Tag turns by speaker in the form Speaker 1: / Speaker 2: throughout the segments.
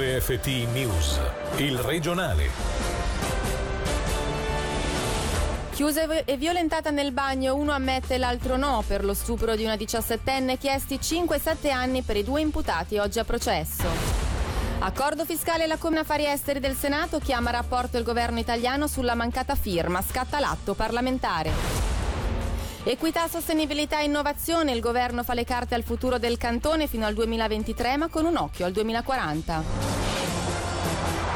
Speaker 1: RFT News, il regionale.
Speaker 2: Chiusa e violentata nel bagno, uno ammette e l'altro no per lo stupro di una diciassettenne, chiesti 5-7 anni per i due imputati oggi a processo. Accordo fiscale la Comune Affari Esteri del Senato chiama a rapporto il governo italiano sulla mancata firma, scatta l'atto parlamentare. Equità, sostenibilità e innovazione, il governo fa le carte al futuro del cantone fino al 2023 ma con un occhio al 2040. Bye.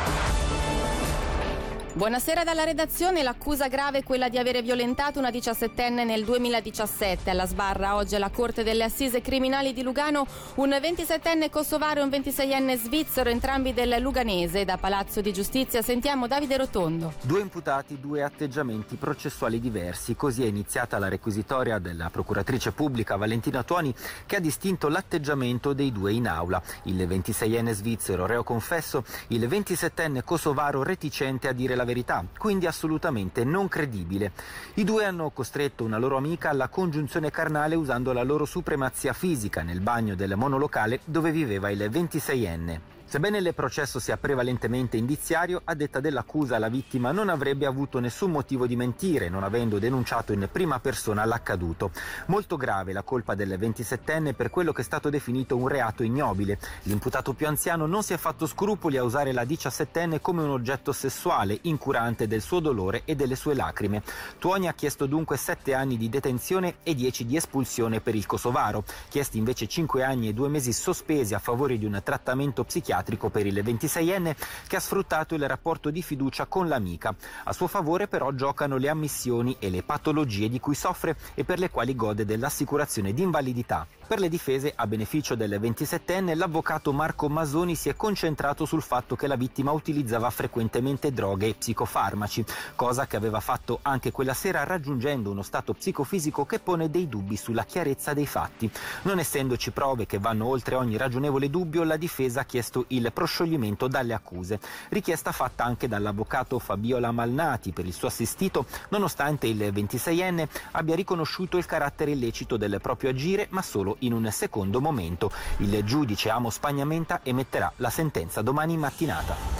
Speaker 2: Buonasera dalla redazione. L'accusa grave è quella di avere violentato una diciassettenne nel 2017. Alla sbarra oggi alla Corte delle Assise Criminali di Lugano un 27enne kosovaro e un 26enne svizzero, entrambi del Luganese. Da Palazzo di Giustizia sentiamo Davide Rotondo.
Speaker 3: Due imputati, due atteggiamenti processuali diversi. Così è iniziata la requisitoria della procuratrice pubblica Valentina Tuoni che ha distinto l'atteggiamento dei due in aula. Il 26enne svizzero reo confesso, il 27enne kosovaro reticente a dire la la verità, quindi assolutamente non credibile. I due hanno costretto una loro amica alla congiunzione carnale usando la loro supremazia fisica nel bagno del monolocale dove viveva il 26enne. Sebbene il processo sia prevalentemente indiziario, a detta dell'accusa la vittima non avrebbe avuto nessun motivo di mentire, non avendo denunciato in prima persona l'accaduto. Molto grave la colpa del 27enne per quello che è stato definito un reato ignobile. L'imputato più anziano non si è fatto scrupoli a usare la 17enne come un oggetto sessuale, incurante del suo dolore e delle sue lacrime. Tuoni ha chiesto dunque 7 anni di detenzione e 10 di espulsione per il kosovaro, chiesti invece 5 anni e 2 mesi sospesi a favore di un trattamento psichiatrico psichiatrico per il 26enne che ha sfruttato il rapporto di fiducia con l'amica. A suo favore però giocano le ammissioni e le patologie di cui soffre e per le quali gode dell'assicurazione di invalidità. Per le difese, a beneficio del 27enne, l'avvocato Marco Masoni si è concentrato sul fatto che la vittima utilizzava frequentemente droghe e psicofarmaci, cosa che aveva fatto anche quella sera raggiungendo uno stato psicofisico che pone dei dubbi sulla chiarezza dei fatti. Non essendoci prove che vanno oltre ogni ragionevole dubbio, la difesa ha chiesto il proscioglimento dalle accuse, richiesta fatta anche dall'avvocato Fabiola Malnati per il suo assistito, nonostante il 26enne abbia riconosciuto il carattere illecito del proprio agire, ma solo in un secondo momento. Il giudice Amos Spagnamenta emetterà la sentenza domani mattinata.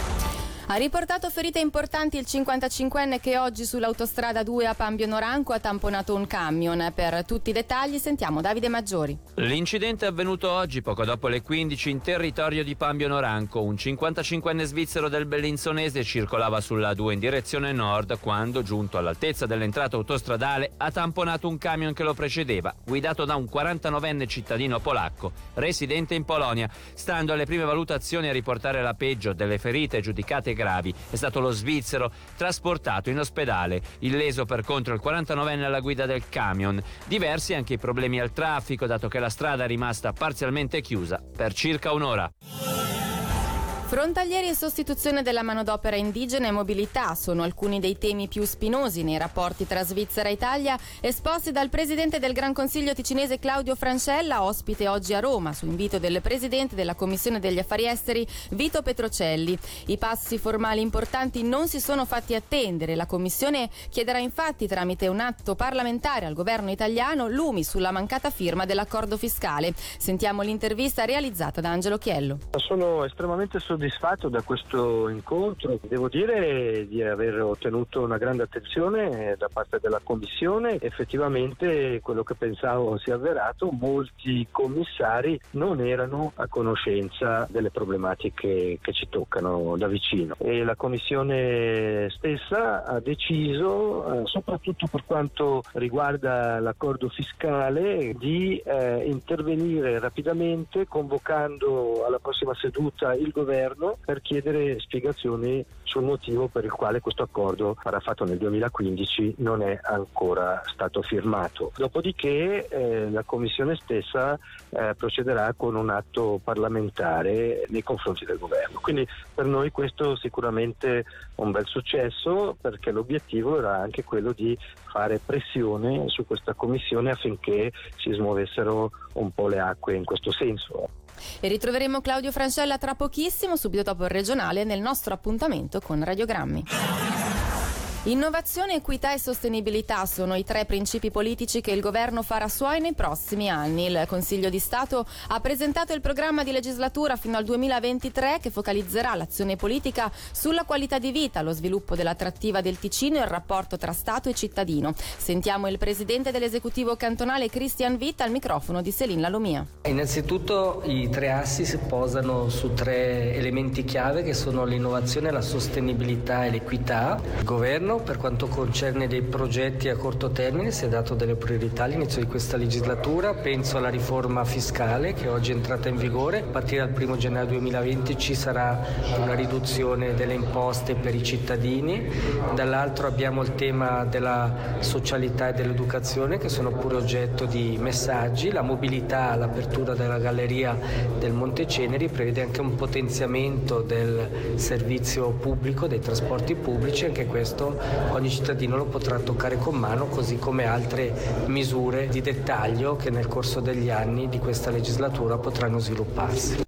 Speaker 2: Ha riportato ferite importanti il 55enne che oggi sull'autostrada 2 a Pambio Noranco ha tamponato un camion. Per tutti i dettagli sentiamo Davide Maggiori.
Speaker 4: L'incidente è avvenuto oggi, poco dopo le 15, in territorio di Pambio Noranco. Un 55enne svizzero del Bellinzonese circolava sulla 2 in direzione nord quando, giunto all'altezza dell'entrata autostradale, ha tamponato un camion che lo precedeva, guidato da un 49enne cittadino polacco, residente in Polonia. Stando alle prime valutazioni a riportare la peggio delle ferite giudicate gravi. È stato lo svizzero trasportato in ospedale, illeso per contro il 49enne alla guida del camion. Diversi anche i problemi al traffico, dato che la strada è rimasta parzialmente chiusa per circa un'ora.
Speaker 2: Frontalieri e sostituzione della manodopera indigena e mobilità sono alcuni dei temi più spinosi nei rapporti tra Svizzera e Italia, esposti dal presidente del Gran Consiglio ticinese Claudio Francella, ospite oggi a Roma, su invito del presidente della Commissione degli Affari Esteri Vito Petrocelli. I passi formali importanti non si sono fatti attendere. La Commissione chiederà infatti tramite un atto parlamentare al governo italiano lumi sulla mancata firma dell'accordo fiscale. Sentiamo l'intervista realizzata da Angelo Chiello.
Speaker 5: Sono estremamente soddisfatto soddisfatto da questo incontro. Devo dire di aver ottenuto una grande attenzione da parte della Commissione. Effettivamente quello che pensavo si è avverato, molti commissari non erano a conoscenza delle problematiche che ci toccano da vicino e la Commissione stessa ha deciso, eh, soprattutto per quanto riguarda l'accordo fiscale, di eh, intervenire rapidamente convocando alla prossima seduta il governo governo per chiedere spiegazioni sul motivo per il quale questo accordo fatto nel 2015 non è ancora stato firmato. Dopodiché eh, la Commissione stessa eh, procederà con un atto parlamentare nei confronti del governo. Quindi per noi questo sicuramente è un bel successo perché l'obiettivo era anche quello di fare pressione su questa Commissione affinché si smuovessero un po' le acque in questo senso.
Speaker 2: E ritroveremo Claudio Francella tra pochissimo, subito dopo il regionale, nel nostro appuntamento con Radiogrammi. Innovazione, equità e sostenibilità sono i tre principi politici che il governo farà suoi nei prossimi anni. Il Consiglio di Stato ha presentato il programma di legislatura fino al 2023 che focalizzerà l'azione politica sulla qualità di vita, lo sviluppo dell'attrattiva del Ticino e il rapporto tra Stato e cittadino. Sentiamo il presidente dell'esecutivo cantonale Christian Witt al microfono di Selin Lalomia.
Speaker 6: Innanzitutto i tre assi si posano su tre elementi chiave che sono l'innovazione, la sostenibilità e l'equità. Il governo per quanto concerne dei progetti a corto termine si è dato delle priorità all'inizio di questa legislatura, penso alla riforma fiscale che oggi è entrata in vigore, a partire dal 1 gennaio 2020 ci sarà una riduzione delle imposte per i cittadini, dall'altro abbiamo il tema della socialità e dell'educazione che sono pure oggetto di messaggi, la mobilità, l'apertura della galleria del Monte Ceneri prevede anche un potenziamento del servizio pubblico, dei trasporti pubblici, anche questo ogni cittadino lo potrà toccare con mano, così come altre misure di dettaglio che nel corso degli anni di questa legislatura potranno svilupparsi.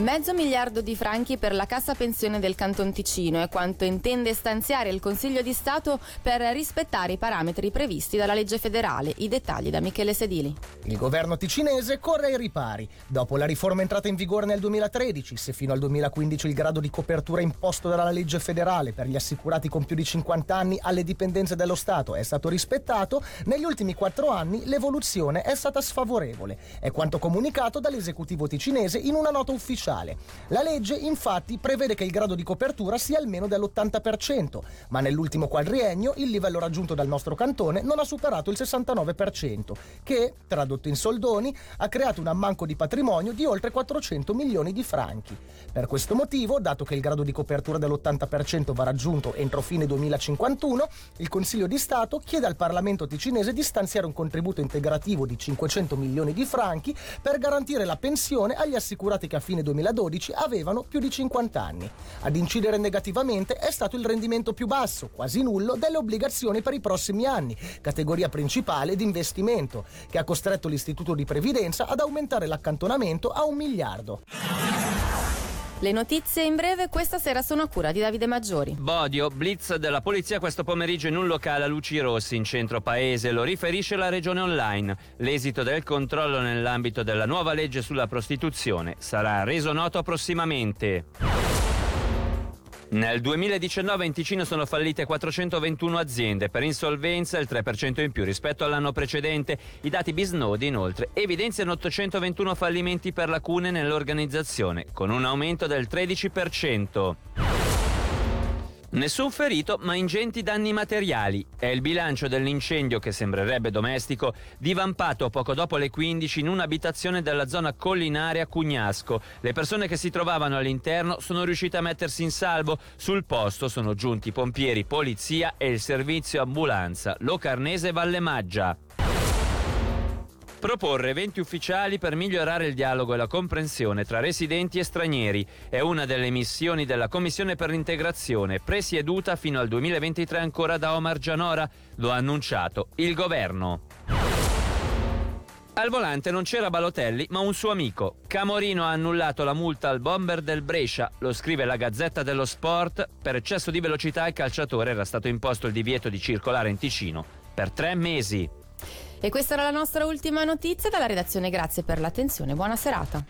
Speaker 2: Mezzo miliardo di franchi per la cassa pensione del Canton Ticino è quanto intende stanziare il Consiglio di Stato per rispettare i parametri previsti dalla legge federale. I dettagli da Michele Sedili.
Speaker 7: Il governo ticinese corre ai ripari. Dopo la riforma entrata in vigore nel 2013, se fino al 2015 il grado di copertura imposto dalla legge federale per gli assicurati con più di 50 anni alle dipendenze dello Stato è stato rispettato, negli ultimi quattro anni l'evoluzione è stata sfavorevole. È quanto comunicato dall'esecutivo ticinese in una nota ufficiale sociale. La legge infatti prevede che il grado di copertura sia almeno dell'80%, ma nell'ultimo quadriennio il livello raggiunto dal nostro cantone non ha superato il 69%, che, tradotto in soldoni, ha creato un ammanco di patrimonio di oltre 400 milioni di franchi. Per questo motivo, dato che il grado di copertura dell'80% va raggiunto entro fine 2051, il Consiglio di Stato chiede al Parlamento ticinese di stanziare un contributo integrativo di 500 milioni di franchi per garantire la pensione agli assicurati che a fine 2021 2012 avevano più di 50 anni. Ad incidere negativamente è stato il rendimento più basso, quasi nullo, delle obbligazioni per i prossimi anni, categoria principale di investimento, che ha costretto l'Istituto di Previdenza ad aumentare l'accantonamento a un miliardo.
Speaker 2: Le notizie in breve questa sera sono a cura di Davide Maggiori.
Speaker 4: Bodio, blitz della polizia questo pomeriggio in un locale a Luci Rossi in centro paese, lo riferisce la regione online. L'esito del controllo nell'ambito della nuova legge sulla prostituzione sarà reso noto prossimamente. Nel 2019 in Ticino sono fallite 421 aziende, per insolvenza il 3% in più rispetto all'anno precedente. I dati Bisnodi inoltre evidenziano 821 fallimenti per lacune nell'organizzazione, con un aumento del 13%. Nessun ferito, ma ingenti danni materiali. È il bilancio dell'incendio che sembrerebbe domestico, divampato poco dopo le 15 in un'abitazione della zona collinare a Cugnasco. Le persone che si trovavano all'interno sono riuscite a mettersi in salvo. Sul posto sono giunti pompieri, polizia e il servizio ambulanza Locarnese Valle Maggia. Proporre eventi ufficiali per migliorare il dialogo e la comprensione tra residenti e stranieri è una delle missioni della Commissione per l'integrazione, presieduta fino al 2023 ancora da Omar Gianora, lo ha annunciato il governo. Al volante non c'era Balotelli, ma un suo amico. Camorino ha annullato la multa al bomber del Brescia, lo scrive la Gazzetta dello Sport. Per eccesso di velocità il calciatore era stato imposto il divieto di circolare in Ticino per tre mesi.
Speaker 2: E questa era la nostra ultima notizia dalla redazione. Grazie per l'attenzione. Buona serata.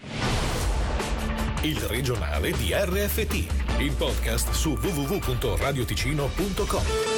Speaker 1: Il regionale di RFT, il podcast su www.radioticino.com.